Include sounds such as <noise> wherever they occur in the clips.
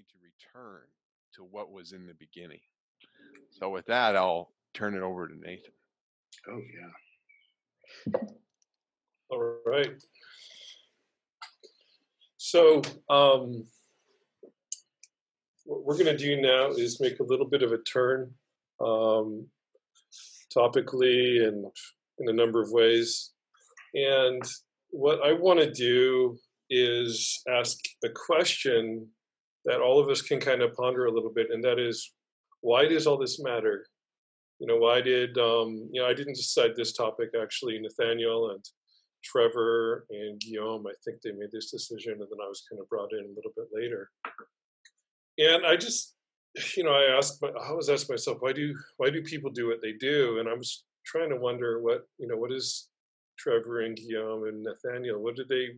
need to return to what was in the beginning. So with that, I'll turn it over to Nathan. Oh yeah. All right. So um, what we're going to do now is make a little bit of a turn um, topically and in a number of ways. And what I want to do is ask a question that all of us can kind of ponder a little bit, and that is, why does all this matter? You know, why did um, you know? I didn't decide this topic actually. Nathaniel and Trevor and Guillaume, I think they made this decision, and then I was kind of brought in a little bit later. And I just, <sighs> you know, I asked, I was asking myself, why do why do people do what they do? And I was trying to wonder what you know, what is Trevor and Guillaume and Nathaniel? What do they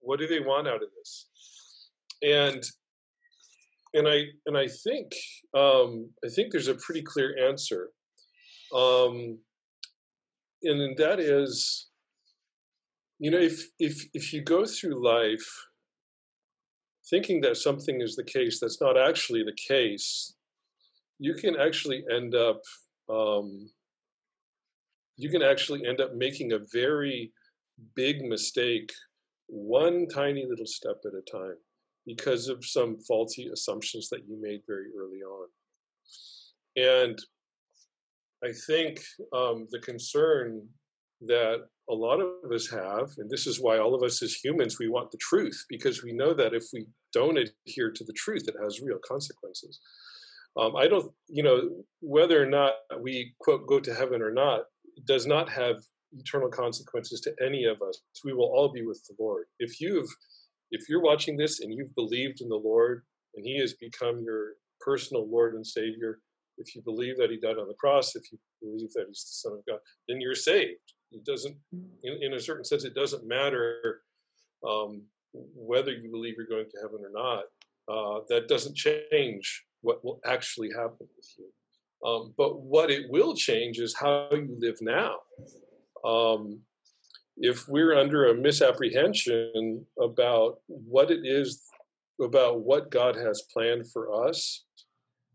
what do they want out of this? And and I and I think um, I think there's a pretty clear answer, um, and that is, you know, if if if you go through life thinking that something is the case that's not actually the case, you can actually end up um, you can actually end up making a very big mistake one tiny little step at a time because of some faulty assumptions that you made very early on. And I think um, the concern that a lot of us have, and this is why all of us as humans, we want the truth, because we know that if we don't adhere to the truth, it has real consequences. Um, I don't, you know, whether or not we, quote, go to heaven or not, does not have eternal consequences to any of us. We will all be with the Lord. If you've if you're watching this and you've believed in the Lord and He has become your personal Lord and Savior, if you believe that He died on the cross, if you believe that He's the Son of God, then you're saved. It doesn't, in, in a certain sense, it doesn't matter um, whether you believe you're going to heaven or not. Uh, that doesn't change what will actually happen with you. Um, but what it will change is how you live now. Um, if we're under a misapprehension about what it is, about what God has planned for us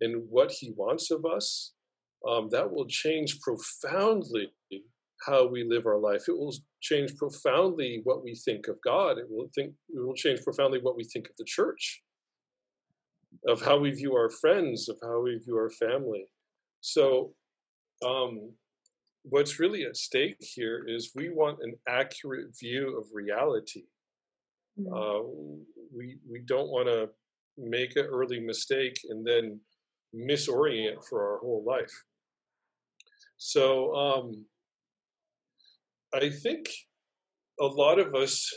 and what He wants of us, um, that will change profoundly how we live our life. It will change profoundly what we think of God. It will think it will change profoundly what we think of the church, of how we view our friends, of how we view our family. So um, what's really at stake here is we want an accurate view of reality. Mm-hmm. Uh, we we don't want to make an early mistake and then misorient for our whole life. So um, I think a lot of us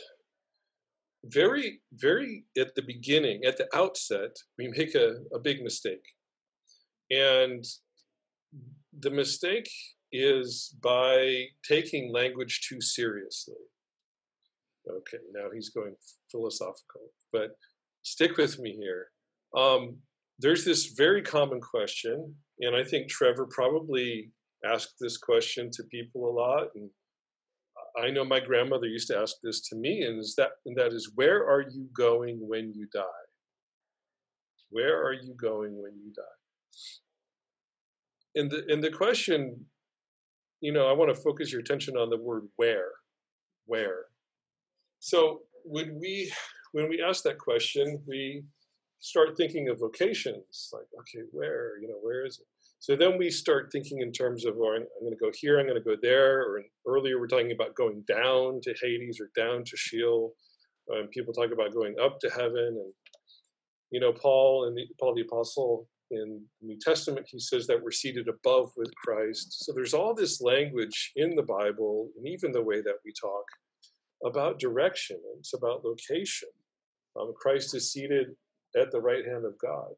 very very at the beginning at the outset we make a, a big mistake and the mistake is by taking language too seriously. Okay, now he's going philosophical, but stick with me here. Um, there's this very common question, and I think Trevor probably asked this question to people a lot. And I know my grandmother used to ask this to me, and is that and that is where are you going when you die? Where are you going when you die? And the and the question you know, I want to focus your attention on the word where. Where. So when we when we ask that question, we start thinking of locations, like, okay, where, you know, where is it? So then we start thinking in terms of, or I'm going to go here, I'm going to go there. Or earlier, we're talking about going down to Hades or down to Sheol. Um, people talk about going up to heaven, and you know, Paul and the, Paul the apostle in the New Testament, he says that we're seated above with Christ. So there's all this language in the Bible, and even the way that we talk about direction. It's about location. Um, Christ is seated at the right hand of God.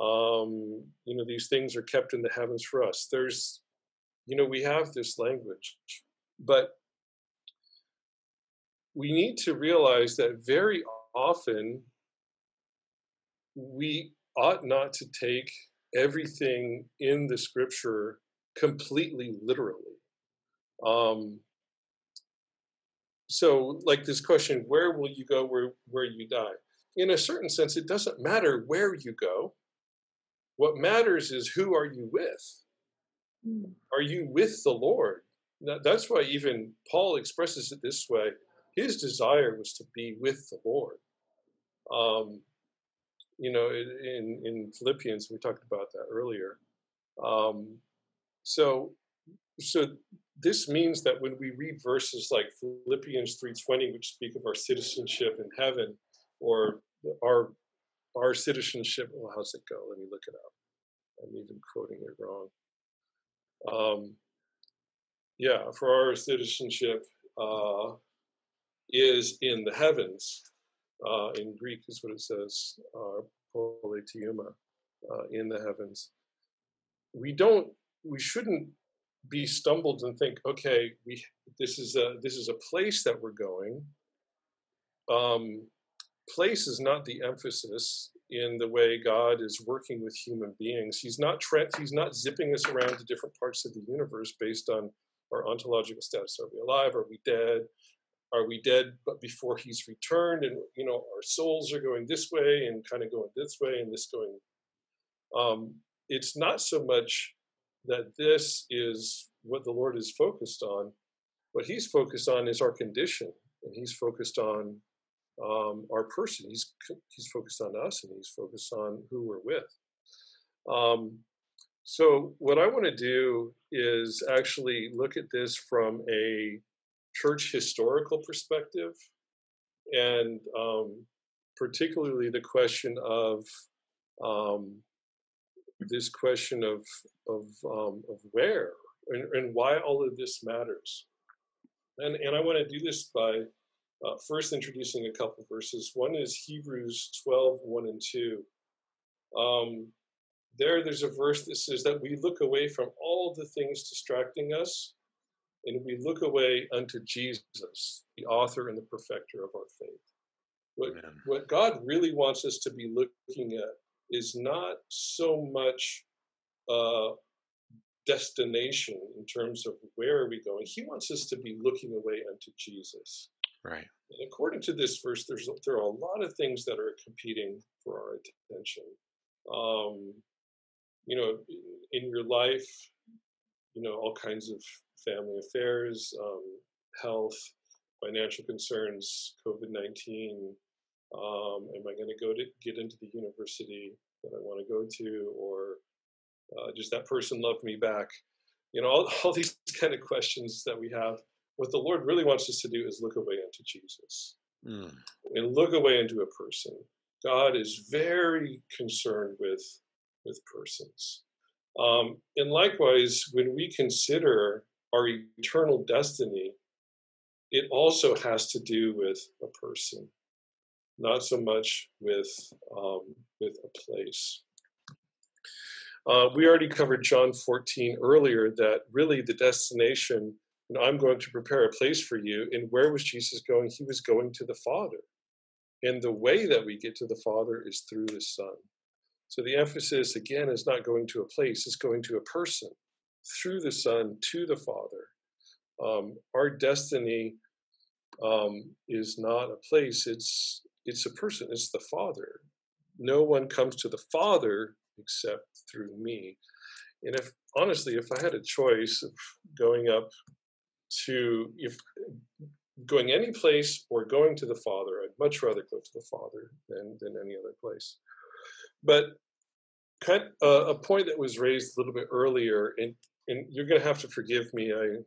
Um, you know, these things are kept in the heavens for us. There's, you know, we have this language, but we need to realize that very often we ought not to take everything in the scripture completely literally. Um, so, like this question, where will you go where, where you die? in a certain sense, it doesn't matter where you go. What matters is who are you with? Are you with the Lord? Now, that's why even Paul expresses it this way. His desire was to be with the Lord. Um, you know, in in Philippians, we talked about that earlier. Um, so, so this means that when we read verses like Philippians 3:20, which speak of our citizenship in heaven, or our our citizenship, well, how's it go? Let me look it up. I'm even quoting it wrong. Um, yeah, for our citizenship uh, is in the heavens. Uh, in Greek is what it says, uh, uh, in the heavens. We don't, we shouldn't be stumbled and think, okay, we this is a this is a place that we're going. Um, place is not the emphasis in the way God is working with human beings. He's not tra- he's not zipping us around to different parts of the universe based on our ontological status. Are we alive? Are we dead? Are we dead but before he's returned? And you know, our souls are going this way and kind of going this way and this going. Um, it's not so much that this is what the Lord is focused on. What He's focused on is our condition, and He's focused on um, our person. He's He's focused on us, and He's focused on who we're with. Um, so, what I want to do is actually look at this from a church historical perspective, and um, particularly the question of um, this question of of um, of where and, and, why all of this matters. And and I want to do this by uh, first introducing a couple verses. One is Hebrews 12, 1 and 2. Um, there, there's a verse that says that we look away from all the things distracting us and we look away unto Jesus, the author and the perfecter of our faith. What, what God really wants us to be looking at is not so much uh, destination in terms of where are we going. He wants us to be looking away unto Jesus. Right. And according to this verse, there's there are a lot of things that are competing for our attention. Um, you know, in your life, you know, all kinds of family affairs, um, health, financial concerns, COVID nineteen, um, am I going to go to get into the university that I want to go to, or uh, does that person love me back? You know, all, <laughs> all these kind of questions that we have. What the Lord really wants us to do is look away into Jesus mm. and look away into a person. God is very concerned with with persons. Um, and likewise, when we consider our eternal destiny, it also has to do with a person not so much with um, with a place. Uh, we already covered John 14 earlier that really the destination, know, I'm going to prepare a place for you. And where was Jesus going? He was going to the Father. And the way that we get to the Father is through the Son. So the emphasis, again, is not going to a place, it's going to a person through the Son to the Father. Um, our destiny um, is not a place, it's it's a person, it's the Father. No one comes to the Father except through me. And if honestly, if I had a choice of going up to if going any place or going to the Father, I'd much rather go to the Father than than any other place. But kind of, uh, a point that was raised a little bit earlier, and and you're going to have to forgive me. I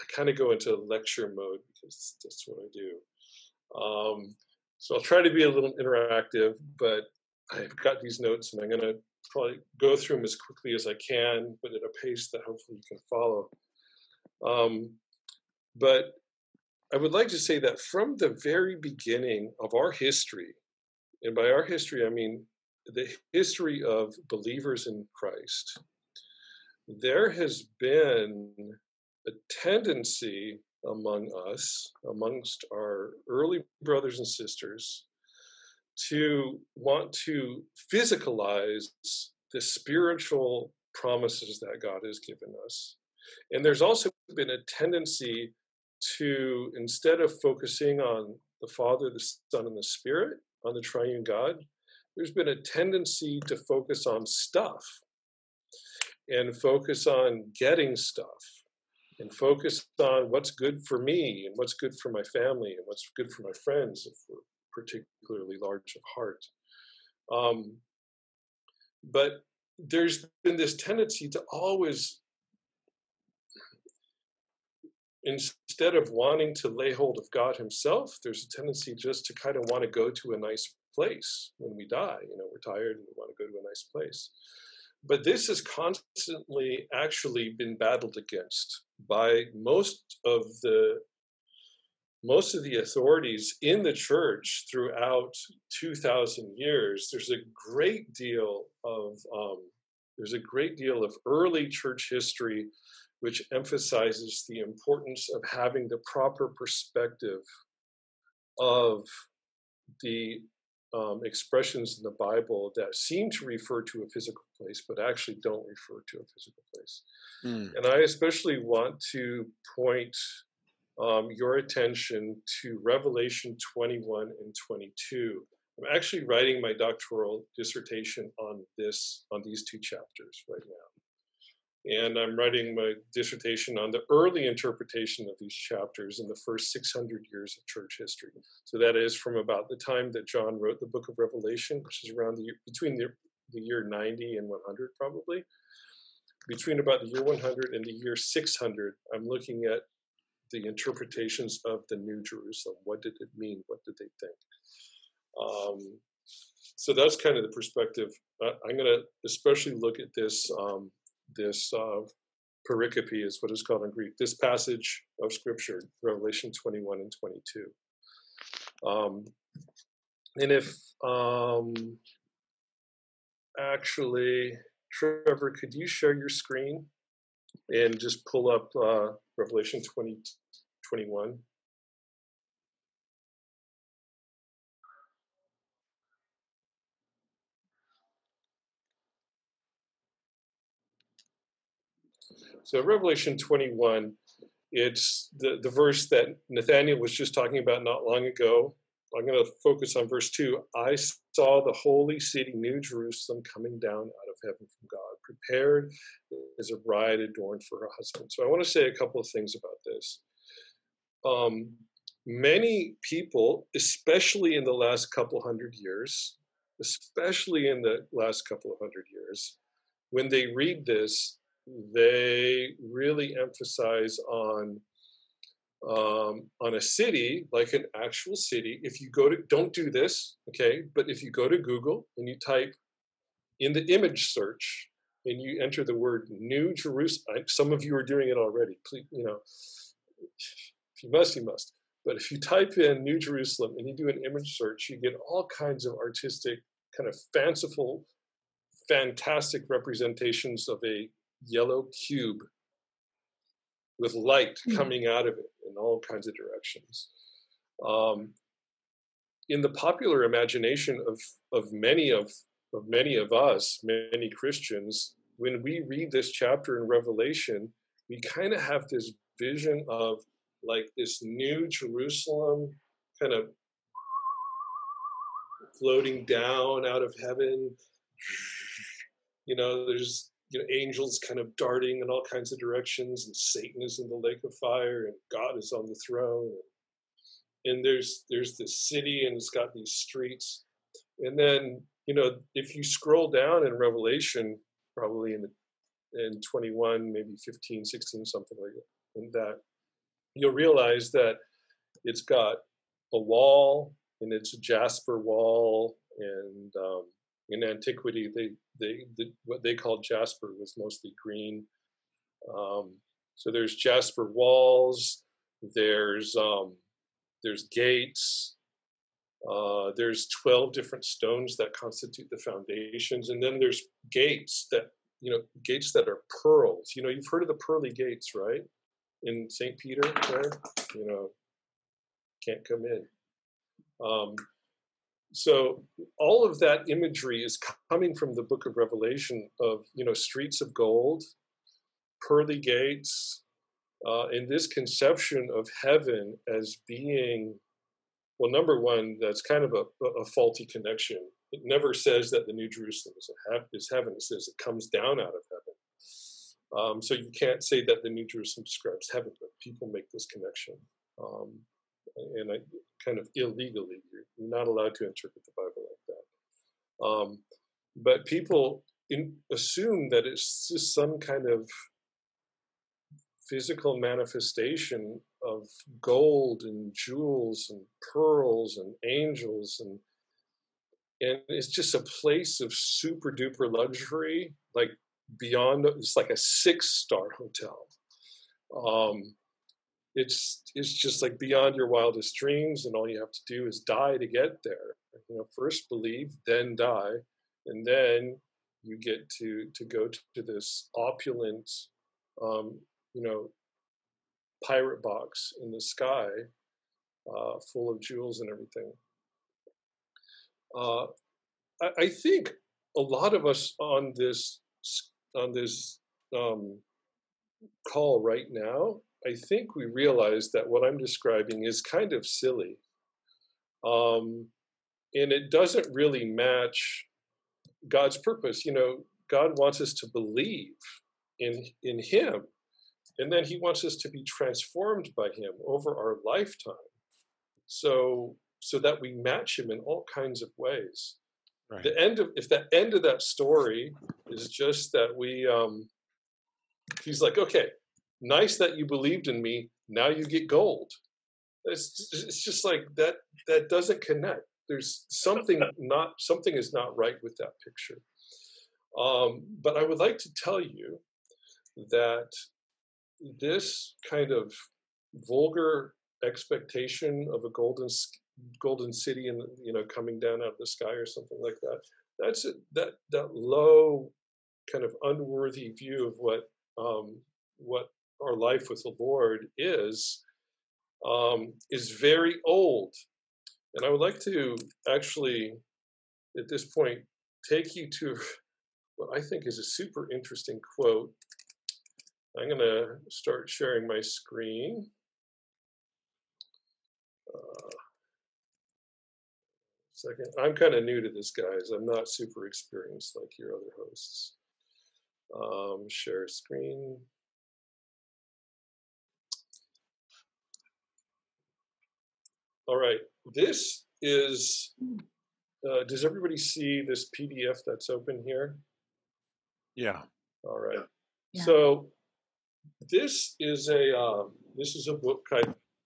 I kind of go into lecture mode because that's what I do. Um, so I'll try to be a little interactive, but I've got these notes and I'm going to probably go through them as quickly as I can, but at a pace that hopefully you can follow. Um, but I would like to say that from the very beginning of our history, and by our history, I mean the history of believers in Christ, there has been a tendency among us, amongst our early brothers and sisters, to want to physicalize the spiritual promises that God has given us. And there's also been a tendency to, instead of focusing on the Father, the Son, and the Spirit, on the triune God, there's been a tendency to focus on stuff and focus on getting stuff and focus on what's good for me and what's good for my family and what's good for my friends if we're particularly large of heart. Um, but there's been this tendency to always instead of wanting to lay hold of God Himself, there's a tendency just to kind of want to go to a nice place when we die. You know, we're tired and we want to go to a nice place. But this has constantly actually been battled against by most of the most of the authorities in the church throughout 2000 years. There's a great deal of um, there's a great deal of early church history which emphasizes the importance of having the proper perspective of the um, expressions in the Bible that seem to refer to a physical place, but actually don't refer to a physical place. Mm. And I especially want to point um, your attention to Revelation 21 and 22. I'm actually writing my doctoral dissertation on this, on these two chapters right now and I'm writing my dissertation on the early interpretation of these chapters in the first 600 years of church history. So that is from about the time that John wrote the book of Revelation, which is around the between the, the year 90 and 100 probably. Between about the year 100 and the year 600, I'm looking at the interpretations of the New Jerusalem. What did it mean? What did they think? Um, so that's kind of the perspective. I'm going to especially look at this um, this uh, pericope is what is called in Greek, this passage of scripture, Revelation 21 and 22. Um, and if um, actually, Trevor, could you share your screen and just pull up uh, Revelation 20, 21? So Revelation 21, it's the, the verse that Nathaniel was just talking about not long ago. I'm going to focus on verse 2. I saw the holy city, New Jerusalem, coming down out of heaven from God, prepared as a bride adorned for her husband. So I want to say a couple of things about this. Um, many people, especially in the last couple hundred years, especially in the last couple of hundred years, when they read this, they really emphasize on um, on a city like an actual city. If you go to, don't do this, okay, but if you go to Google and you type in the image search and you enter the word New Jerusalem, some of you are doing it already. Please, you know, if you must, you must. But if you type in New Jerusalem and you do an image search, you get all kinds of artistic, kind of fanciful, fantastic representations of a yellow cube with light mm-hmm. coming out of it in all kinds of directions. Um, in the popular imagination of of many of of many of us, many Christians, when we read this chapter in Revelation, we kind of have this vision of like this new Jerusalem kind of floating down out of heaven. You know, there's you know angels kind of darting in all kinds of directions and satan is in the lake of fire and god is on the throne and, and there's there's this city and it's got these streets and then you know if you scroll down in revelation probably in the in 21 maybe 15 16 something like that that you'll realize that it's got a wall and it's a jasper wall and um, in antiquity, they, they, the, what they called jasper was mostly green. Um, so there's jasper walls, there's, um, there's gates, uh, there's 12 different stones that constitute the foundations, and then there's gates that, you know, gates that are pearls. You know, you've heard of the pearly gates, right? In St. Peter, there, you know, can't come in. Um, so all of that imagery is coming from the book of revelation of you know streets of gold pearly gates uh, in this conception of heaven as being well, number one, that's kind of a, a faulty connection. It never says that the New Jerusalem is, is heaven. It says it comes down out of heaven. Um, so you can't say that the New Jerusalem describes heaven, but people make this connection. Um, and I, kind of illegally, you're not allowed to interpret the Bible like that. Um, but people in, assume that it's just some kind of physical manifestation of gold and jewels and pearls and angels and and it's just a place of super duper luxury like beyond it's like a six star hotel um it's it's just like beyond your wildest dreams and all you have to do is die to get there you know first believe then die and then you get to to go to this opulent um you know pirate box in the sky uh, full of jewels and everything. Uh, I, I, think a lot of us on this on this um, call right now, I think we realize that what I'm describing is kind of silly, um, and it doesn't really match God's purpose. You know, God wants us to believe in in Him and then he wants us to be transformed by him over our lifetime. So so that we match him in all kinds of ways. Right. The end of if the end of that story is just that we um he's like, okay, nice that you believed in me, now you get gold. It's it's just like that that doesn't connect. There's something <laughs> not something is not right with that picture. Um, but I would like to tell you that this kind of vulgar expectation of a golden golden city and you know coming down out of the sky or something like that that's a, that that low kind of unworthy view of what um, what our life with the lord is um, is very old and i would like to actually at this point take you to <laughs> what i think is a super interesting quote I'm going to start sharing my screen. Uh, second, I'm kind of new to this, guys. I'm not super experienced like your other hosts. Um, share screen. All right, this is, uh, does everybody see this PDF that's open here? Yeah. All right. Yeah. So this is a uh, this is a book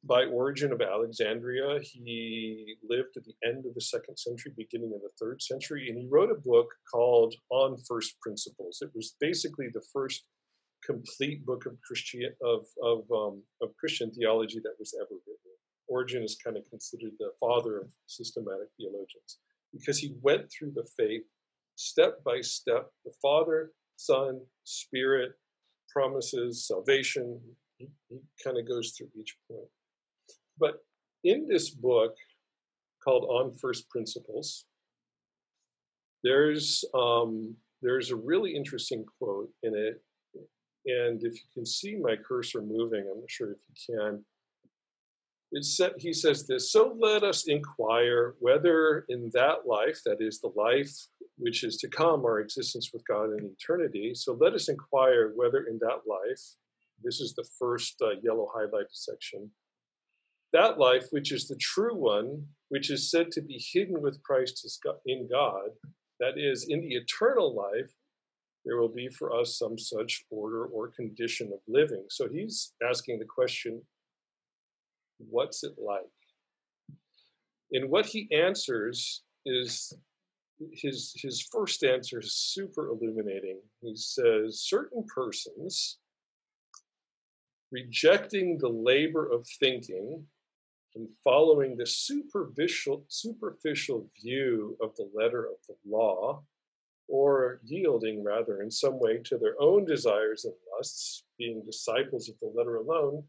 by Origen of Alexandria. He lived at the end of the second century, beginning of the third century, and he wrote a book called On First Principles. It was basically the first complete book of Christian of of um, of Christian theology that was ever written. Origen is kind of considered the father of systematic theologians because he went through the faith step by step, the Father, Son, Spirit, promises, salvation. He, he kind of goes through each point. But in this book called On First Principles, there's um, there's a really interesting quote in it, and if you can see my cursor moving, I'm not sure if you can. He says this. So let us inquire whether in that life, that is the life which is to come, our existence with God in eternity. So let us inquire whether in that life, this is the first uh, yellow highlighted section, that life, which is the true one, which is said to be hidden with Christ in God, that is, in the eternal life, there will be for us some such order or condition of living. So he's asking the question, what's it like? And what he answers is his his first answer is super illuminating. He says certain persons rejecting the labor of thinking and following the superficial superficial view of the letter of the law or yielding rather in some way to their own desires and lusts being disciples of the letter alone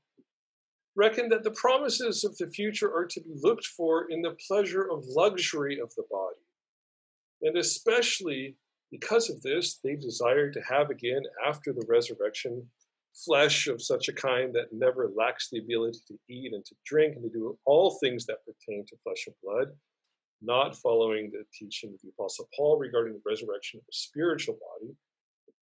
reckon that the promises of the future are to be looked for in the pleasure of luxury of the body and especially because of this, they desire to have again after the resurrection flesh of such a kind that never lacks the ability to eat and to drink and to do all things that pertain to flesh and blood, not following the teaching of the Apostle Paul regarding the resurrection of the spiritual body.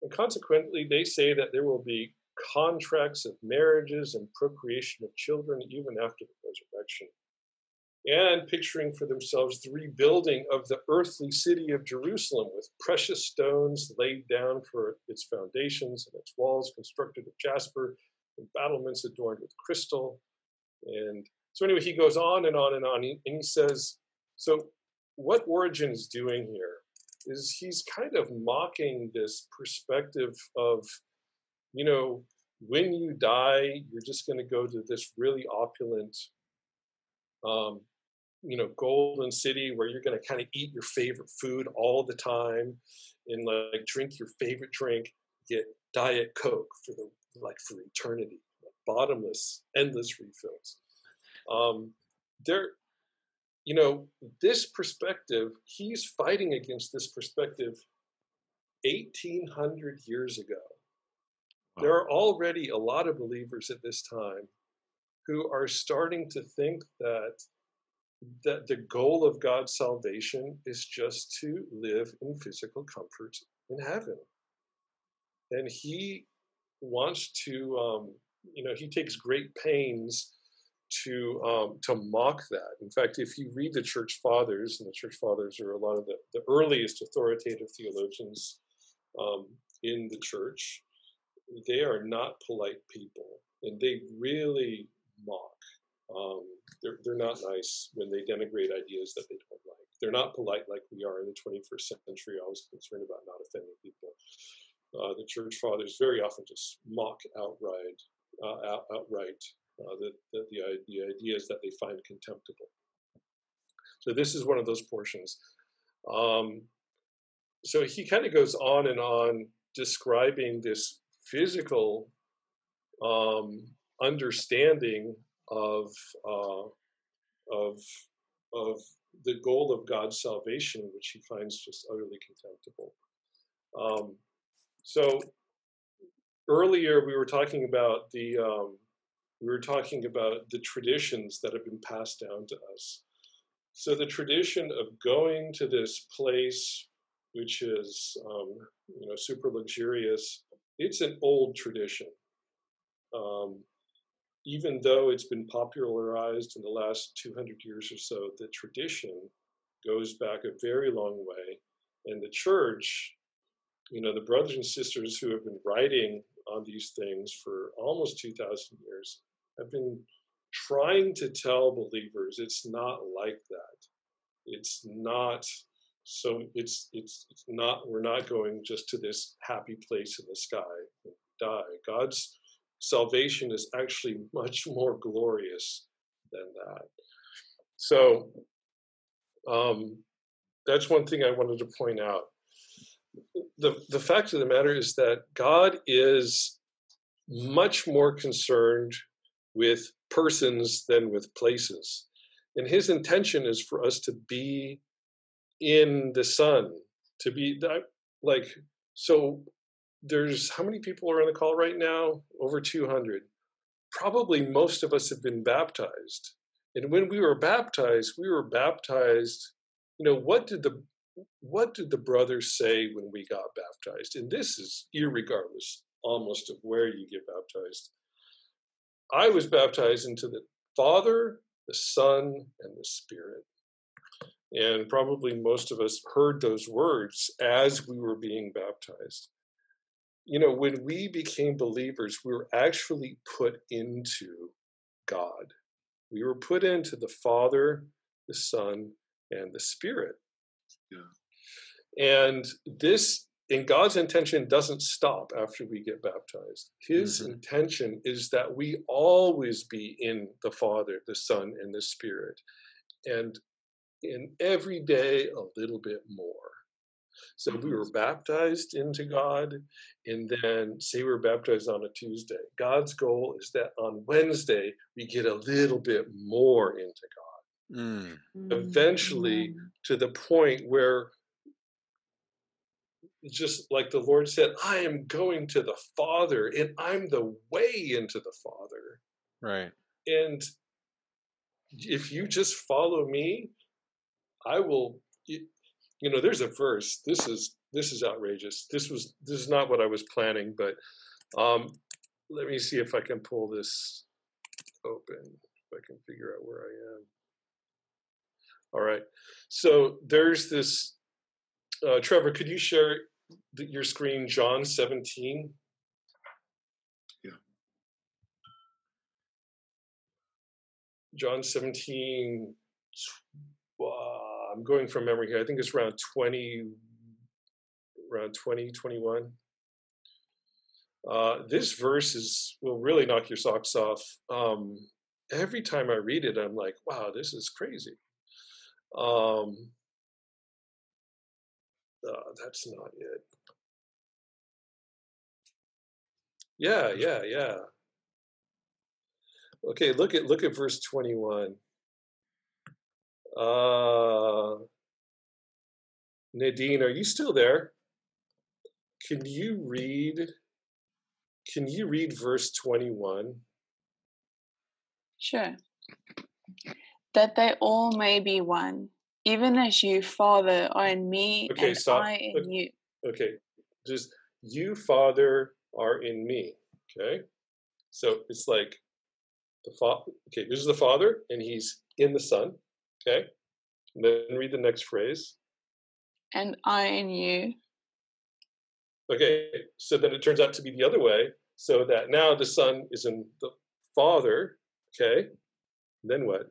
And consequently, they say that there will be contracts of marriages and procreation of children even after the resurrection and picturing for themselves the rebuilding of the earthly city of Jerusalem with precious stones laid down for its foundations and its walls constructed of jasper and battlements adorned with crystal. And so, anyway, he goes on and on and on, and he says, So, what Origen is doing here is he's kind of mocking this perspective of, you know, when you die, you're just going to go to this really opulent um, you know golden city where you're going to kind of eat your favorite food all the time and like drink your favorite drink get diet coke for the like for eternity like bottomless endless refills um there you know this perspective he's fighting against this perspective 1800 years ago. There are already a lot of believers at this time who are starting to think that that the goal of God's salvation is just to live in physical comfort in heaven. And He wants to, um, you know, He takes great pains to um, to mock that. In fact, if you read the Church Fathers, and the Church Fathers are a lot of the, the earliest authoritative theologians um, in the Church, they are not polite people, and they really mock. Um, they're, they're not nice when they denigrate ideas that they don't like. They're not polite like we are in the 21st century, always concerned about not offending people. Uh, the church fathers very often just mock outright, uh, out, outright uh, the, the, the, the ideas that they find contemptible. So this is one of those portions. Um, so he kind of goes on and on describing this physical um, understanding of uh, of of the goal of God's salvation, which he finds just utterly contemptible. Um, so earlier we were talking about the um, we were talking about the traditions that have been passed down to us. So the tradition of going to this place, which is um, you know super luxurious, it's an old tradition. Um, even though it's been popularized in the last 200 years or so, the tradition goes back a very long way. And the church, you know, the brothers and sisters who have been writing on these things for almost 2,000 years have been trying to tell believers it's not like that. It's not so it's it's not we're not going just to this happy place in the sky and die god's salvation is actually <laughs> much more glorious than that. So um, that's one thing I wanted to point out. The, the fact of the matter is that God is much more concerned with persons than with places. And his intention is for us to be in the Son to be like, so there's how many people are on the call right now? Over 200. Probably most of us have been baptized. And when we were baptized, we were baptized. You know, what did the what did the brothers say when we got baptized? And this is irregardless almost of where you get baptized. I was baptized into the Father, the Son, and the Spirit. And probably most of us heard those words as we were being baptized you know, when we became believers, we were actually put into God. We were put into the Father, the Son, and the Spirit. Yeah. And this, in God's intention, doesn't stop after we get baptized. His mm-hmm. intention is that we always be in the Father, the Son, and the Spirit. And in every day, a little bit more. So we were baptized into God, and then say we were baptized on a Tuesday. God's goal is that on Wednesday we get a little bit more into God. Mm. Eventually, mm. to the point where just like the Lord said, I am going to the Father and I'm the way into the Father. Right. And if you just follow me, I will you, know, there's a verse. This is this is outrageous. This was this is not what I was planning, but um let me see if I can pull this open. If I can figure out where I am. All right. So there's this uh, Trevor, could you share the, your screen, John 17? Yeah. John 17, uh, I'm going from memory here. I think it's around 20, around 20, 21. Uh, this verse is will really knock your socks off. Um, every time I read it, I'm like, wow, this is crazy. Um, uh, that's not it. Yeah, yeah, yeah. Okay, look at look at verse 21. Uh Nadine, are you still there? Can you read can you read verse 21? Sure. That they all may be one, even as you, Father, are in me Okay, and stop. I in Look- you. Okay, just you, Father, are in me. Okay, so it's like the father. Okay, this is the Father, and He's in the Son. Okay, and then read the next phrase. and I in you. Okay, so then it turns out to be the other way, so that now the Son is in the Father. Okay, then what?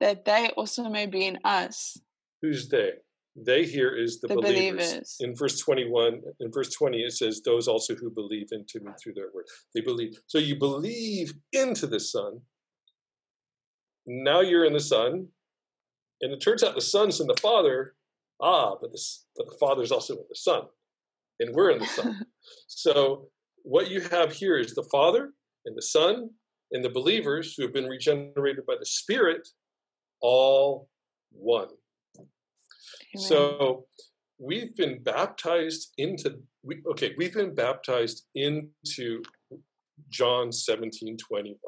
that they also may be in us, Who's they? They here is the, the believers. believers. In verse 21, in verse 20, it says, Those also who believe into me through their word. They believe. So you believe into the Son. Now you're in the Son. And it turns out the Son's in the Father. Ah, but, this, but the Father's also in the Son. And we're in the Son. <laughs> so what you have here is the Father and the Son and the believers who have been regenerated by the Spirit, all one. Amen. So we've been baptized into we okay, we've been baptized into John 17, 21.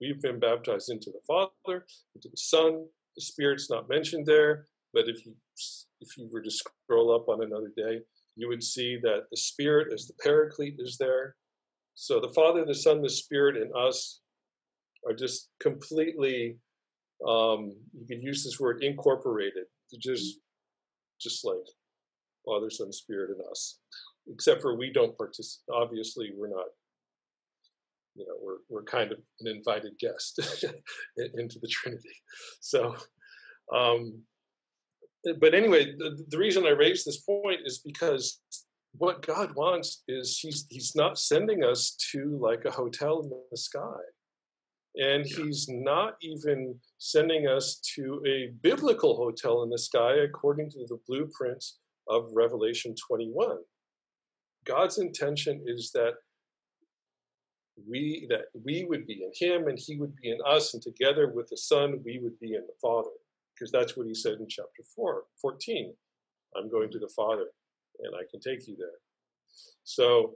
We've been baptized into the Father, into the Son. The Spirit's not mentioned there, but if you if you were to scroll up on another day, you would see that the Spirit as the Paraclete is there. So the Father, the Son, the Spirit, and us are just completely um, you could use this word incorporated just just like Father, Son, Spirit, and us. Except for we don't participate. Obviously, we're not. You know, we're we're kind of an invited guest <laughs> into the Trinity. So, um, but anyway, the, the reason I raise this point is because what God wants is he's he's not sending us to like a hotel in the sky. And he's not even sending us to a biblical hotel in the sky according to the blueprints of Revelation 21. God's intention is that we that we would be in him and he would be in us and together with the son we would be in the father. Because that's what he said in chapter 4 14 i'm going to the father and i can take you there. So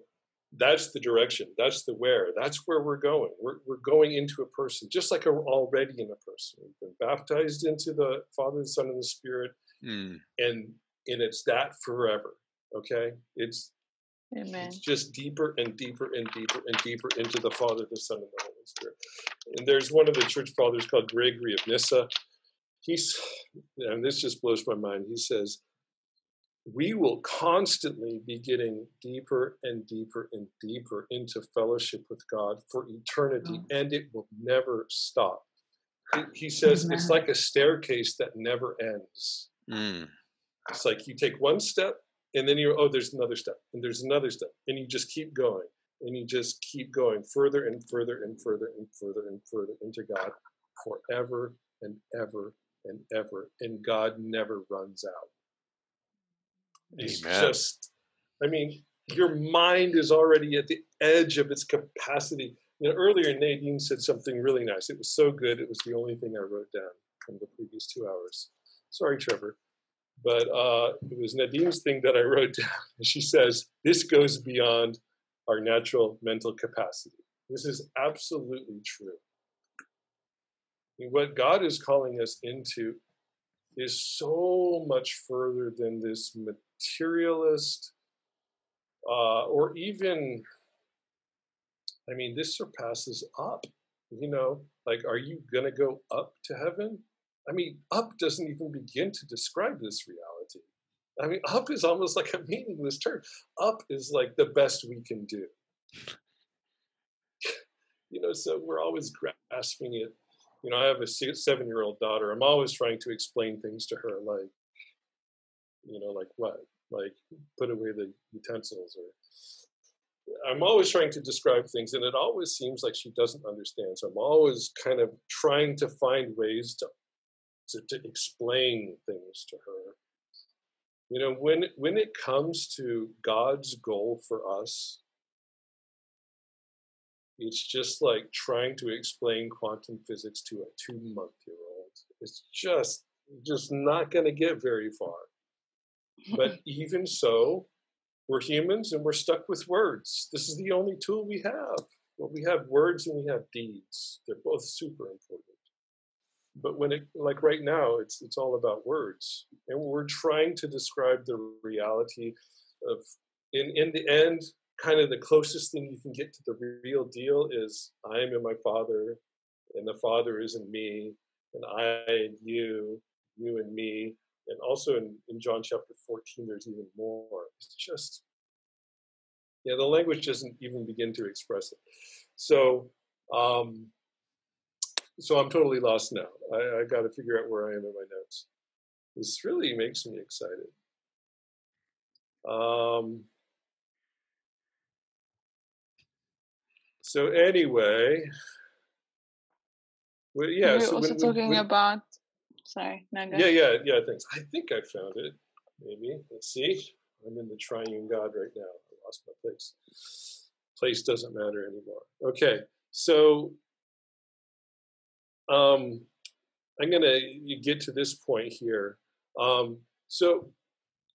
that's the direction that's the where that's where we're going. We're, we're going into a person just like we're already in a person. We've been baptized into the father the son and the spirit Mm. and and it's that forever okay? It's Amen. it's just deeper and deeper and deeper and deeper into the Father, the Son, and the Holy Spirit. And there's one of the church fathers called Gregory of Nyssa. He's, and this just blows my mind. He says, We will constantly be getting deeper and deeper and deeper into fellowship with God for eternity, and it will never stop. He, he says it's like a staircase that never ends. Mm. It's like you take one step and then you're oh there's another step and there's another step and you just keep going and you just keep going further and further and further and further and further into God forever and ever and ever and God never runs out. It's Amen. just I mean your mind is already at the edge of its capacity. You know, earlier Nadine said something really nice. It was so good. It was the only thing I wrote down from the previous two hours. Sorry, Trevor. But uh, it was Nadine's thing that I wrote <laughs> down. She says, This goes beyond our natural mental capacity. This is absolutely true. what God is calling us into is so much further than this materialist, uh, or even, I mean, this surpasses up. You know, like, are you going to go up to heaven? I mean, up doesn't even begin to describe this reality. I mean, up is almost like a meaningless term. Up is like the best we can do. <laughs> you know, so we're always grasping it. You know, I have a seven year old daughter. I'm always trying to explain things to her, like, you know, like what? Like, put away the utensils or I'm always trying to describe things, and it always seems like she doesn't understand. So I'm always kind of trying to find ways to to, to explain things to her. You know, when when it comes to God's goal for us, it's just like trying to explain quantum physics to a two-month-year-old. It's just just not going to get very far. But <laughs> even so, we're humans and we're stuck with words. This is the only tool we have. Well, we have words and we have deeds. They're both super important but when it like right now it's it's all about words and we're trying to describe the reality of in in the end kind of the closest thing you can get to the real deal is i am in my father and the father is in me and i and you you and me and also in, in john chapter 14 there's even more. It's just yeah the language doesn't even begin to express it. So um so I'm totally lost now. I, I got to figure out where I am in my notes. This really makes me excited. Um, so anyway, well, yeah. We're so also when, talking when, about. Sorry, no. Yeah, yeah, yeah. Thanks. I think I found it. Maybe. Let's see. I'm in the Triune God right now. I lost my place. Place doesn't matter anymore. Okay, so um, I'm going to get to this point here. Um, so,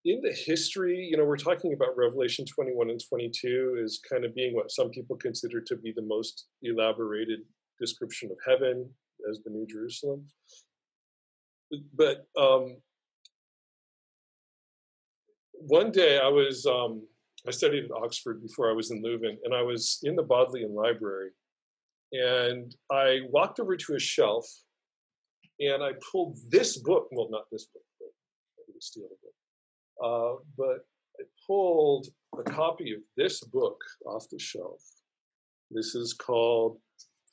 in the history, you know, we're talking about Revelation 21 and 22 is kind of being what some people consider to be the most elaborated description of heaven as the New Jerusalem. But um, one day I was, um, I studied at Oxford before I was in Leuven, and I was in the Bodleian Library, and I walked over to a shelf and I pulled this book. Well, not this book, but I didn't steal the book. Uh, but I pulled a copy of this book off the shelf. This is called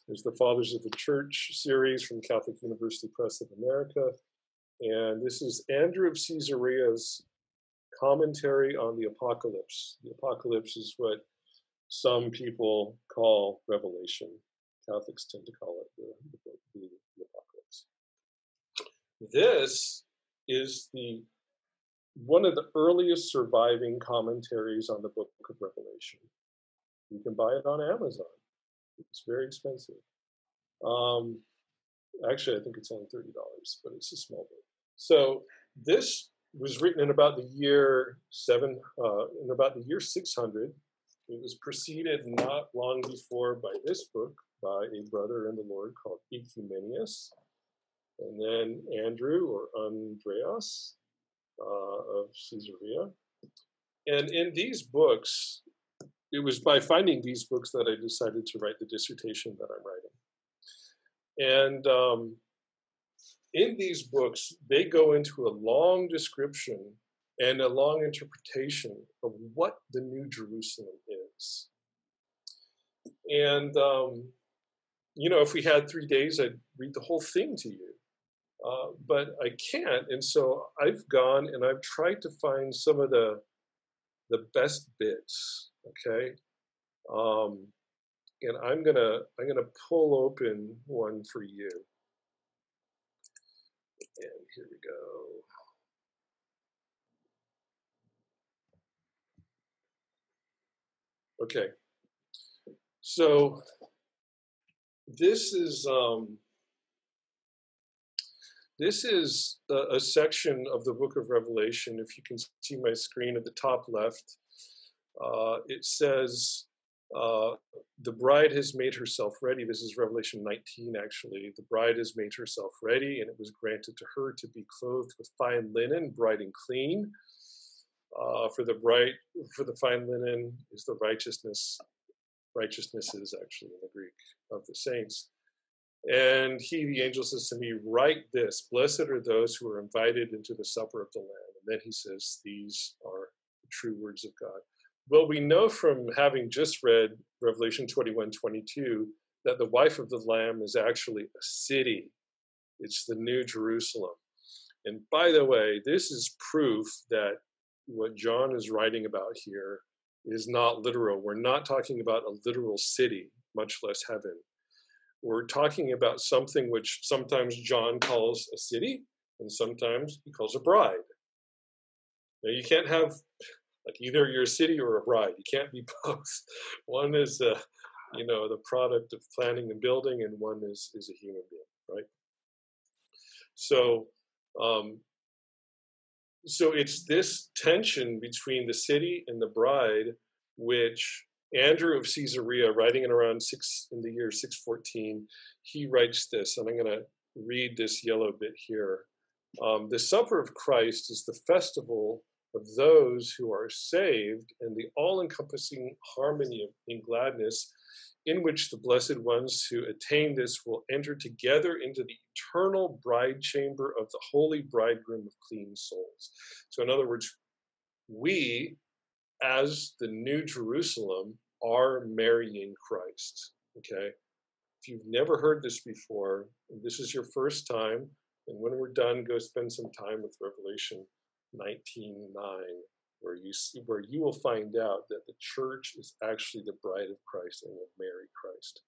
"There's the Fathers of the Church series from Catholic University Press of America. And this is Andrew of Caesarea's commentary on the apocalypse. The apocalypse is what some people call Revelation. Catholics tend to call it the, the, the apocalypse. This is the one of the earliest surviving commentaries on the book of Revelation. You can buy it on Amazon. It's very expensive. Um, actually, I think it's only thirty dollars, but it's a small book. So this was written in about the year seven, uh, in about the year six hundred. It was preceded not long before by this book, by a brother in the Lord called Ecumenius, and then Andrew or Andreas uh, of Caesarea. And in these books, it was by finding these books that I decided to write the dissertation that I'm writing. And um, in these books, they go into a long description and a long interpretation of what the New Jerusalem is. And um, you know, if we had three days, I'd read the whole thing to you. Uh, but I can't, and so I've gone and I've tried to find some of the the best bits. Okay, um, and I'm gonna I'm gonna pull open one for you. And here we go. Okay, so this is um, this is a, a, section of the book of Revelation. If you can see my screen at the top left, uh, it says, uh, The bride has made herself ready. This is Revelation 19, actually. The bride has made herself ready, and it was granted to her to be clothed with fine linen, bright and clean. Uh, for the bright, for the fine linen is the righteousness. Righteousness is actually in the Greek of the saints. And he, the angel, says to me, Write this Blessed are those who are invited into the supper of the Lamb. And then he says, These are the true words of God. Well, we know from having just read Revelation 21 22 that the wife of the Lamb is actually a city, it's the New Jerusalem. And by the way, this is proof that what John is writing about here is not literal. We're not talking about a literal city, much less heaven. We're talking about something which sometimes John calls a city and sometimes he calls a bride. Now, you can't have like either you're a city or a bride. You can't be <laughs> both. One is, uh, you know, the product of planning and building, and one is is a human being, right? So, um, so it's this tension between the city and the bride, which Andrew of Caesarea, writing in around six in the year 614, he writes this, and I'm going to read this yellow bit here. Um, the supper of Christ is the festival of those who are saved and the all encompassing harmony in gladness in which the blessed ones who attain this will enter together into the eternal bride chamber of the holy bridegroom of clean souls. So, in other words, we, as the New Jerusalem, are marrying Christ. Okay? If you've never heard this before, this is your first time, and when we're done, go spend some time with Revelation 19:9 where you see, where you will find out that the church is actually the bride of Christ and will marry Christ.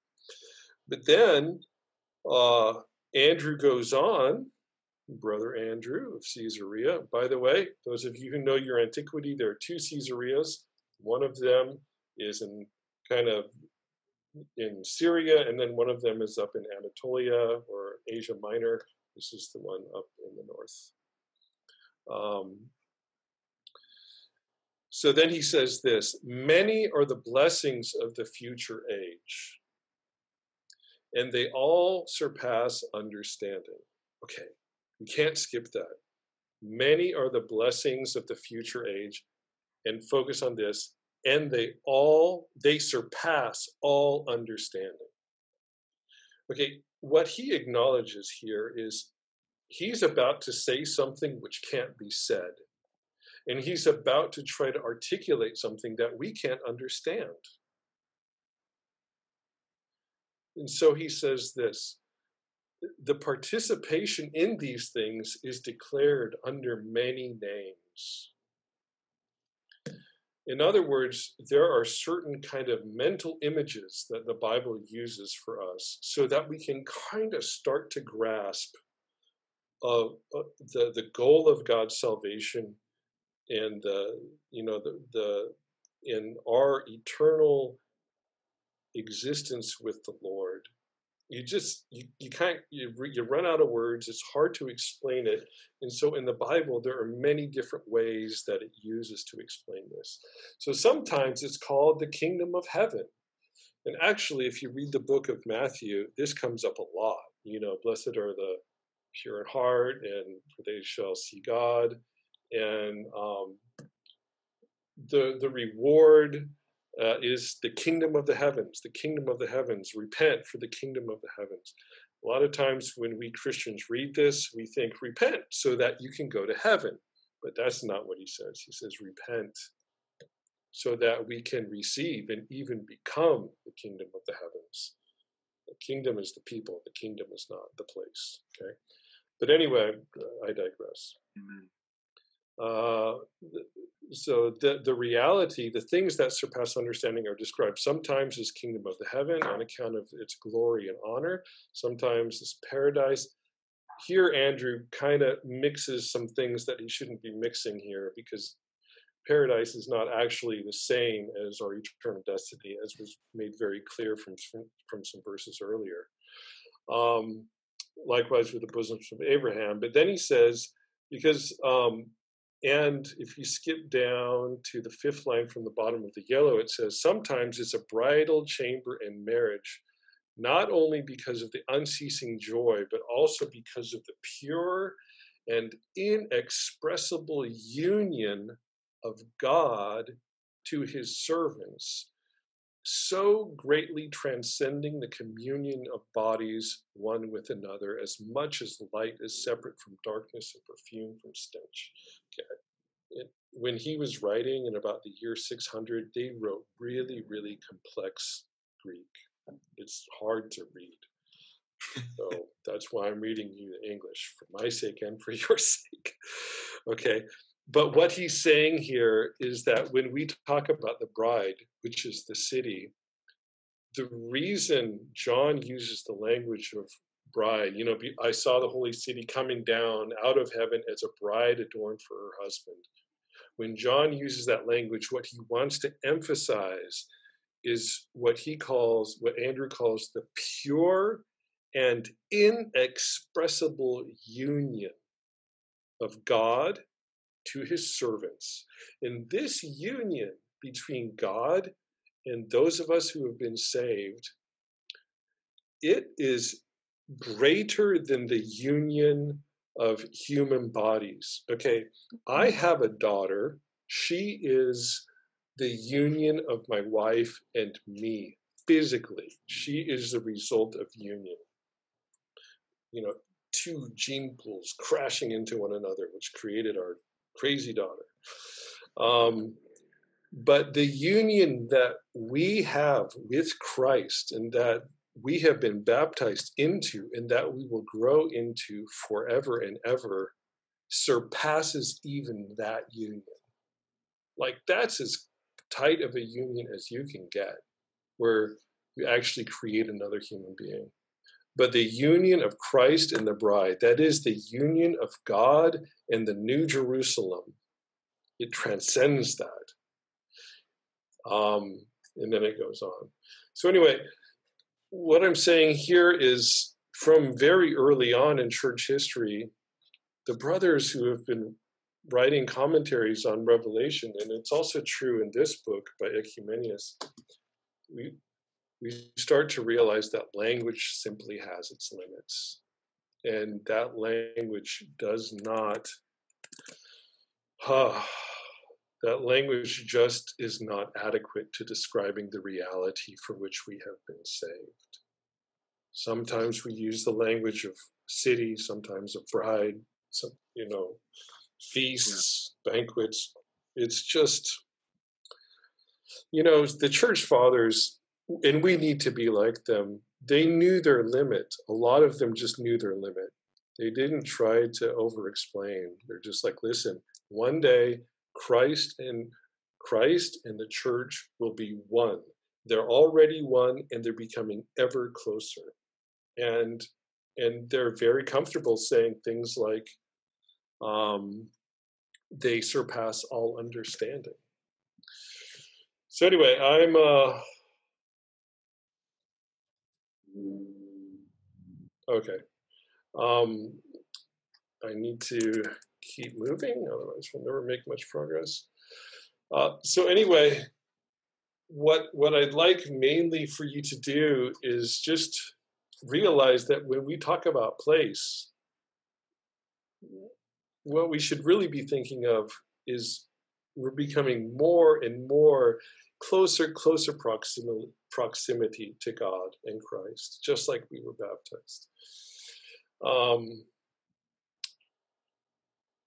But then uh, Andrew goes on, brother Andrew of Caesarea. By the way, those of you who know your antiquity, there are two Caesareas. One of them is in kind of in Syria, and then one of them is up in Anatolia or Asia Minor. This is the one up in the north. Um, so then he says this Many are the blessings of the future age, and they all surpass understanding. Okay, we can't skip that. Many are the blessings of the future age, and focus on this, and they all, they surpass all understanding. Okay, what he acknowledges here is he's about to say something which can't be said and he's about to try to articulate something that we can't understand. And so he says this the participation in these things is declared under many names. In other words, there are certain kind of mental images that the Bible uses for us so that we can kind of start to grasp uh, uh, the, the goal of God's salvation and the you know the the in our eternal existence with the Lord. You just you, you can't you, you run out of words. It's hard to explain it, and so in the Bible there are many different ways that it uses to explain this. So sometimes it's called the kingdom of heaven, and actually, if you read the book of Matthew, this comes up a lot. You know, blessed are the pure in heart, and for they shall see God and um, the the reward uh, is the kingdom of the heavens. The kingdom of the heavens. Repent for the kingdom of the heavens. A lot of times when we Christians read this, we think repent so that you can go to heaven, but that's not what he says. He says repent so that we can receive and even become the kingdom of the heavens. The kingdom is the people. The kingdom is not the place. Okay, but anyway, I digress. Amen. Uh, so the the reality, the things that surpass understanding are described sometimes as kingdom of the heaven on account of its glory and honor, sometimes as paradise. Here, Andrew kind of mixes some things that he shouldn't be mixing here because paradise is not actually the same as our eternal destiny, as was made very clear from from, some verses earlier. Um, likewise with the bosoms of Abraham. But then he says, because, um, and if you skip down to the fifth line from the bottom of the yellow, it says, sometimes it's a bridal chamber and marriage, not only because of the unceasing joy, but also because of the pure and inexpressible union of God to his servants so greatly transcending the communion of bodies one with another, as much as light is separate from darkness and perfume from stench. Okay. When he was writing in about the year 600, they wrote really, really complex Greek. It's hard to read. So that's why I'm reading you in English for my sake and for <laughs> your sake. Okay. But what he's saying here is that when we talk about the bride, which is the city, the reason John uses the language of bride, you know, I saw the holy city coming down out of heaven as a bride adorned for her husband. When John uses that language, what he wants to emphasize is what he calls, what Andrew calls the pure and inexpressible union of God to his servants. In this union between God and those of us who have been saved, it is greater than the union of human bodies. Okay, I mm-hmm. have a daughter. She is the union of my wife and me physically. She is the result of union. You know, two gene pools crashing into one another, which created our crazy daughter. Um, but the union that we have with Christ and that we have been baptized into and that we will grow into forever and ever surpasses even that union. Like that's as tight of a union as you can get, where you actually create another human being but the union of Christ and the bride, that is the union of God and the New Jerusalem, it transcends that. Um, and then it goes on. So, anyway, what I'm saying here is from very early on in church history, the brothers who have been writing commentaries on Revelation, and it's also true in this book by Ecumenius, we, we start to realize that language simply has its limits. And that language does not, uh, that language just is not adequate to describing the reality for which we have been saved. Sometimes we use the language of city, sometimes of bride, some, you know, feasts, yeah. banquets. It's just, you know, the church fathers and we need to be like them. They knew their limit. A lot of them just knew their limit. They didn't try to over explain. They're just like, listen, one day Christ and Christ and the church will be one. They're already one and they're becoming ever closer. And and they're very comfortable saying things like um, they surpass all understanding. So anyway, I'm uh, Okay. Um, I need to keep moving, otherwise we'll never make much progress. Uh, so anyway, what what I'd like mainly for you to do is just realize that when we talk about place, what we should really be thinking of is we're becoming more and more closer, closer proximity, proximity to God and Christ, just like we were baptized. Um,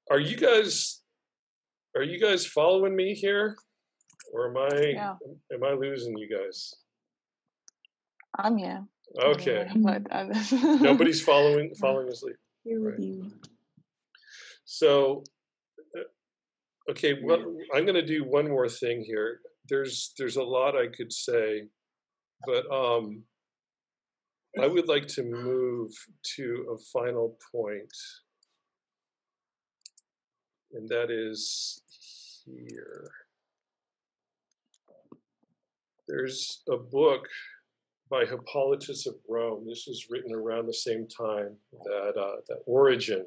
are you guys are you guys following me here, or am I yeah. am I losing you guys? I'm yeah. Okay. <laughs> <laughs> Nobody's following following asleep. Right. So, uh, okay, well, I'm going to do one more thing here there's there's a lot I could say, but um, I would like to move to a final point, and that is here. There's a book by Hippolytus of Rome. This was written around the same time that uh, that Origen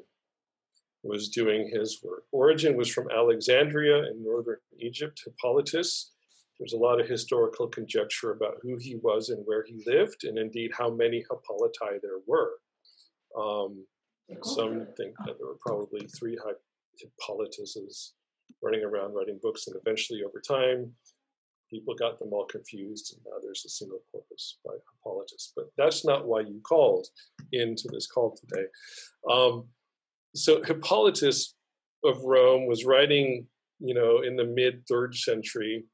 was doing his work. Origen was from Alexandria in northern Egypt. Hippolytus, there's a lot of historical conjecture about who he was and where he lived, and indeed how many Hippolyti there were. Um, some think that there were probably three Hippolytuses running around writing books, and eventually, over time, people got them all confused, and now there's a single corpus by Hippolytus. But that's not why you called into this call today. Um, so Hippolytus of Rome was writing, you know, in the mid third century,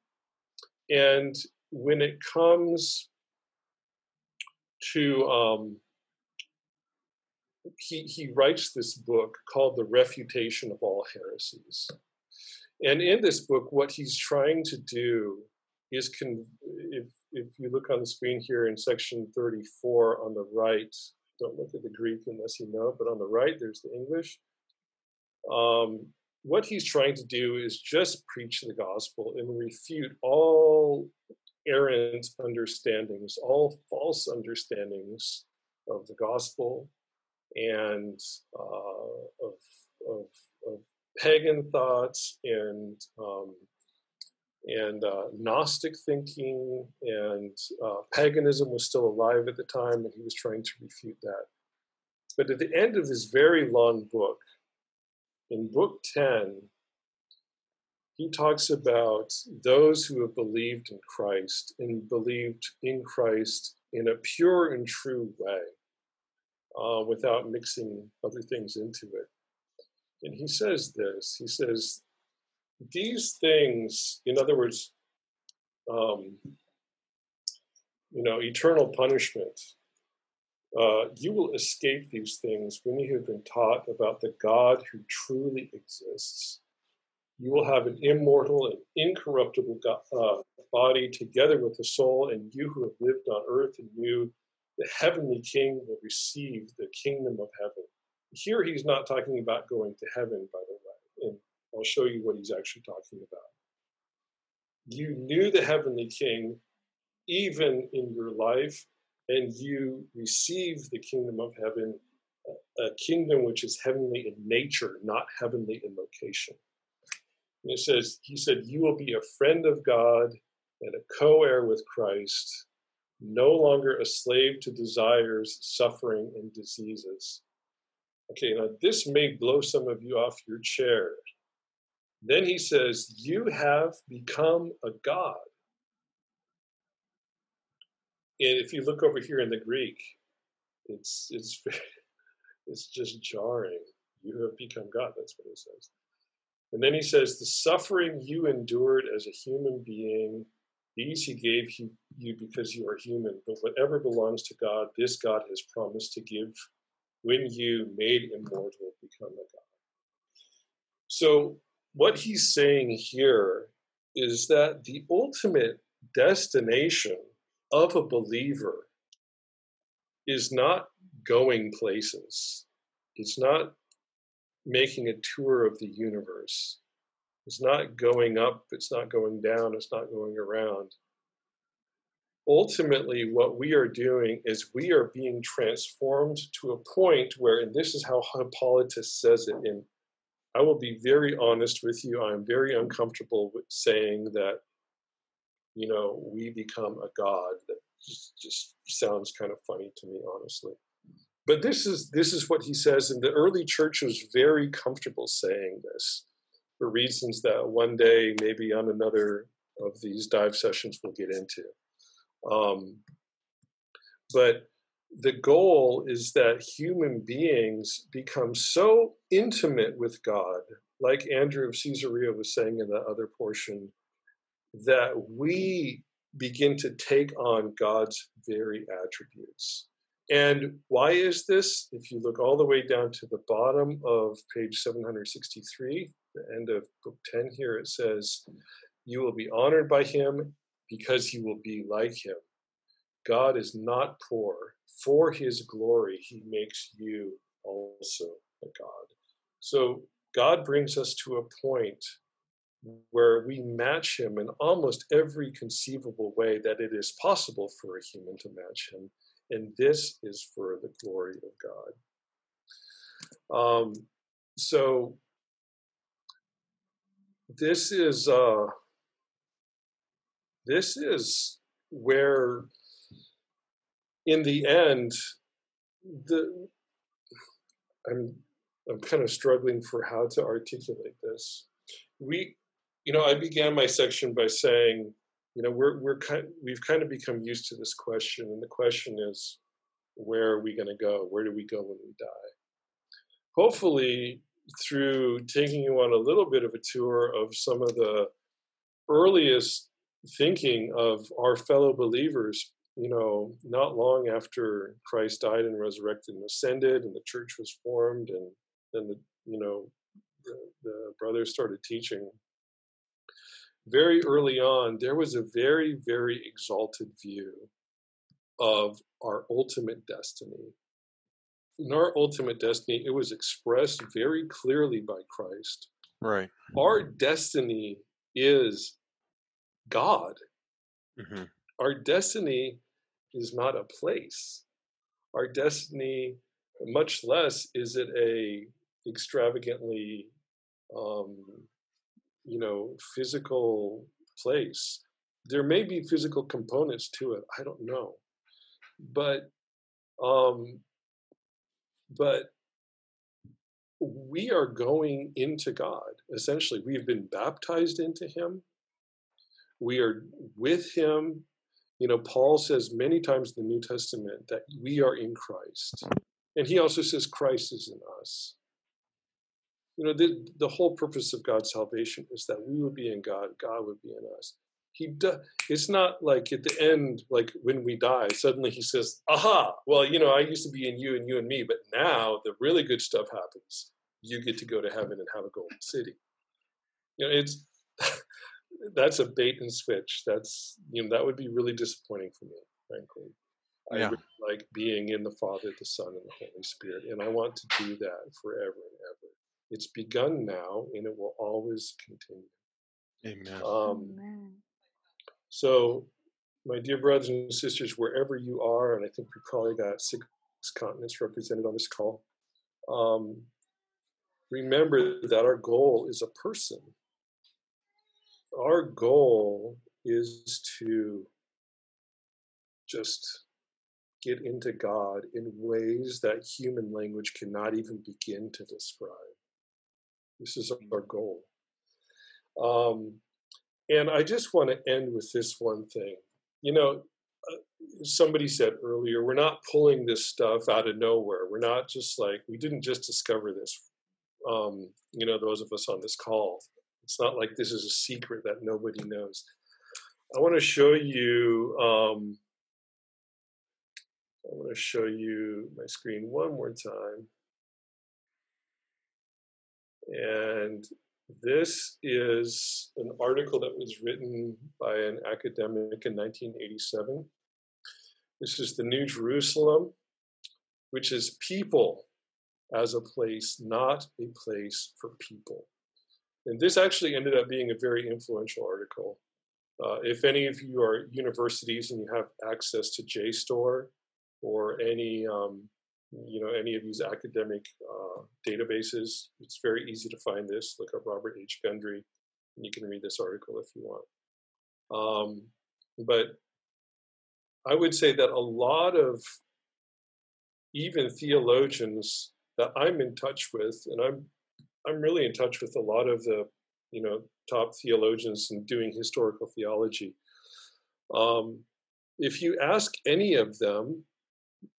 and when it comes to um, he he writes this book called the Refutation of All Heresies, and in this book, what he's trying to do is if if you look on the screen here in section 34 on the right don't look at the Greek unless you know but on the right, there's the English. Um, what he's trying to do is just preach the gospel and refute all errant understandings, all false understandings of the gospel and uh, of, of, of, pagan thoughts and um, and uh, Gnostic thinking and uh, paganism was still alive at the time, and he was trying to refute that. But at the end of this very long book, in book 10, he talks about those who have believed in Christ and believed in Christ in a pure and true way uh, without mixing other things into it. And he says this he says, these things, in other words, um, you know, eternal punishment, uh, you will escape these things when you have been taught about the God who truly exists. You will have an immortal and incorruptible God, uh, body together with the soul, and you who have lived on earth and knew the heavenly King, will receive the kingdom of heaven. Here, he's not talking about going to heaven, by the way. and I'll show you what he's actually talking about. You knew the heavenly king even in your life, and you receive the kingdom of heaven, a kingdom which is heavenly in nature, not heavenly in location. And it says, He said, You will be a friend of God and a co heir with Christ, no longer a slave to desires, suffering, and diseases. Okay, now this may blow some of you off your chair then he says, You have become a God. And if you look over here in the Greek, it's it's <laughs> it's just jarring. You have become God. That's what it says. And then he says, The suffering you endured as a human being, these he gave you, you because you are human. But whatever belongs to God, this God has promised to give when you, made immortal, become a God. So what he's saying here is that the ultimate destination of a believer is not going places. It's not making a tour of the universe. It's not going up, it's not going down, it's not going around. Ultimately, what we are doing is we are being transformed to a point where, and this is how Hippolytus says it in I will be very honest with you. I'm very uncomfortable with saying that, you know, we become a god. That just, just sounds kind of funny to me, honestly. But this is this is what he says, and the early church was very comfortable saying this for reasons that one day, maybe on another of these dive sessions, we'll get into. Um, but the goal is that human beings become so intimate with God, like Andrew of Caesarea was saying in the other portion, that we begin to take on God's very attributes. And why is this? If you look all the way down to the bottom of page 763, the end of book 10 here, it says, You will be honored by him because he will be like him. God is not poor. For his glory, he makes you also a God. So God brings us to a point where we match him in almost every conceivable way that it is possible for a human to match him. And this is for the glory of God. Um, so this is uh, this is where in the end the i'm i'm kind of struggling for how to articulate this we you know i began my section by saying you know we're we're kind we've kind of become used to this question and the question is where are we going to go where do we go when we die hopefully through taking you on a little bit of a tour of some of the earliest thinking of our fellow believers, you know, not long after Christ died and resurrected and ascended, and the church was formed, and then the you know the, the brothers started teaching. Very early on, there was a very very exalted view of our ultimate destiny. In our ultimate destiny, it was expressed very clearly by Christ. Right. Our destiny is God. hmm Our destiny is not a place. Our destiny, much less is it a extravagantly, um, you know, physical place. There may be physical components to it. I don't know, but, um, but we are going into God. Essentially, we have been baptized into Him we are with him you know paul says many times in the new testament that we are in christ and he also says christ is in us you know the, the whole purpose of god's salvation is that we would be in god god would be in us he does it's not like at the end like when we die suddenly he says aha well you know i used to be in you and you and me but now the really good stuff happens you get to go to heaven and have a golden city you know it's <laughs> that's a bait and switch. That's you know that would be really disappointing for me, frankly. I Yeah. really like being in the Father, the Son, and the Holy Spirit, and I want to do that forever and ever. It's begun now, and it will always continue. Amen. Um, Amen. so, my dear brothers and sisters, wherever you are, and I think we probably got six continents represented on this call, um, remember that our goal is a person. Our goal is to just get into God in ways that human language cannot even begin to describe. This is our goal. Um, and I just want to end with this one thing. You know, uh, somebody said earlier, we're not pulling this stuff out of nowhere. We're not just like, we didn't just discover this. Um, you know, those of us on this call. It's not like this is a secret that nobody knows. I want to show you. Um, I want to show you my screen one more time. And this is an article that was written by an academic in 1987. This is the New Jerusalem, which is people as a place, not a place for people. And this actually ended up being a very influential article. Uh, if any of you are universities and you have access to JSTOR or any, um, you know, any of these academic uh, databases, it's very easy to find this. Look up Robert H. Gundry, and you can read this article if you want. Um, but I would say that a lot of even theologians that I'm in touch with, and I'm I'm really in touch with a lot of the you know top theologians and doing historical theology. Um, if you ask any of them,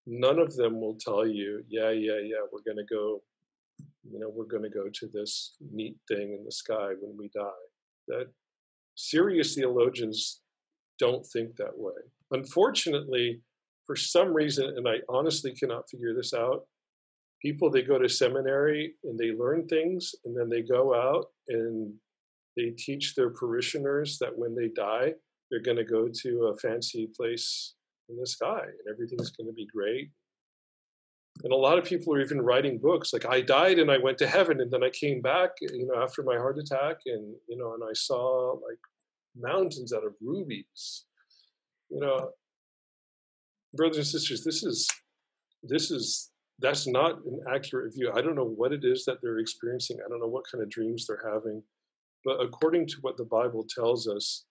none of them will tell you, yeah, yeah, yeah, we're going to go, you know, we're going to go to this neat thing in the sky when we die. That serious theologians don't think that way. Unfortunately, for some reason, and I honestly cannot figure this out, people they go to seminary and they learn things and then they go out and they teach their parishioners that when they die they're going to go to a fancy place in the sky and everything's going to be great and a lot of people are even writing books like I died and I went to heaven and then I came back, you know, after my heart attack and you know, and I saw like mountains out of rubies. You know, brothers and sisters, this is this is that's not an accurate view. I don't know what it is that they're experiencing. I don't know what kind of dreams they're having. But according to what the Bible tells us,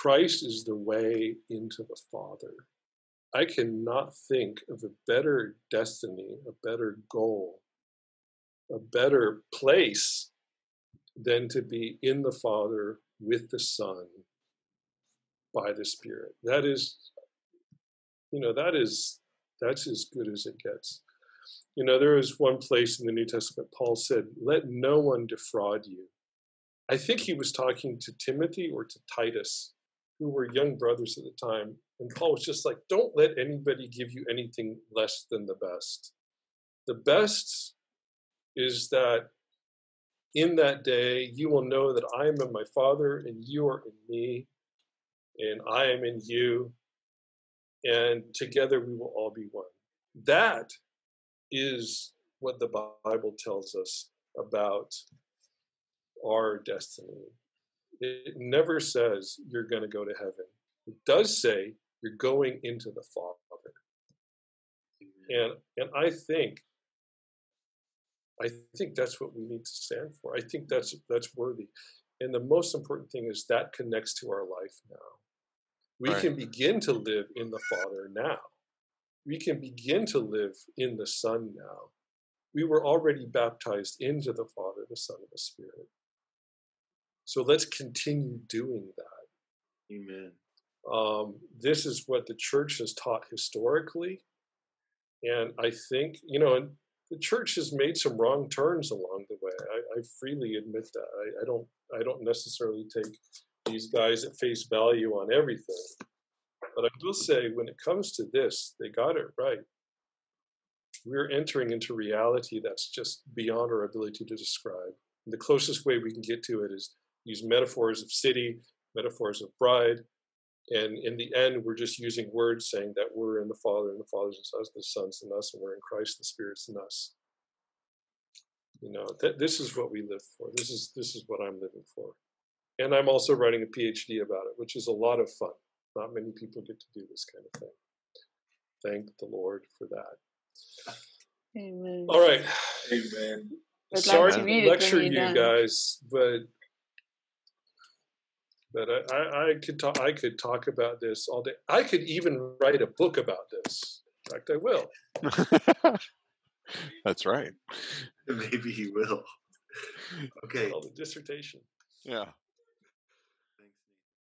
Christ is the way into the Father. I cannot think of a better destiny, a better goal, a better place than to be in the Father with the Son by the Spirit. That is, you know, that is that's as good as it gets. You know, there is one place in the New Testament, Paul said, Let no one defraud you. I think he was talking to Timothy or to Titus, who were young brothers at the time. And Paul was just like, Don't let anybody give you anything less than the best. The best is that in that day you will know that I am in my Father, and you are in me, and I am in you, and together we will all be one. That is what the Bible tells us about our destiny. It never says you're going to go to heaven. It does say you're going into the Father. And and I think I think that's what we need to stand for. I think that's that's worthy. And the most important thing is that connects to our life now. We Right. can begin to live in the Father now. We can begin to live in the Son now. We were already baptized into the Father, the Son, and the Spirit. So let's continue doing that. Amen. Um, this is what the church has taught historically. And I think, you know, and the church has made some wrong turns along the way. I, I freely admit that. I, I don't I don't necessarily take these guys at face value on everything. But I will say when it comes to this, they got it right. We're entering into reality that's just beyond our ability to describe. And the closest way we can get to it is use metaphors of city, metaphors of bride, and in the end, we're just using words saying that we're in the Father, and the Father's in us, the Son's in us, and we're in Christ, the Spirit's in us. You know, that this is what we live for. This is this is what I'm living for. And I'm also writing a PhD about it, which is a lot of fun. Not many people get to do this kind of thing. Thank the Lord for that. Amen. All right. Amen. I'd like Sorry to to read it when lecture you're you done. guys, but but I, I, I could talk I could talk about this all day. I could even write a book about this. In fact, I will. <laughs> That's right. Maybe he will. Okay. Called a dissertation. Yeah.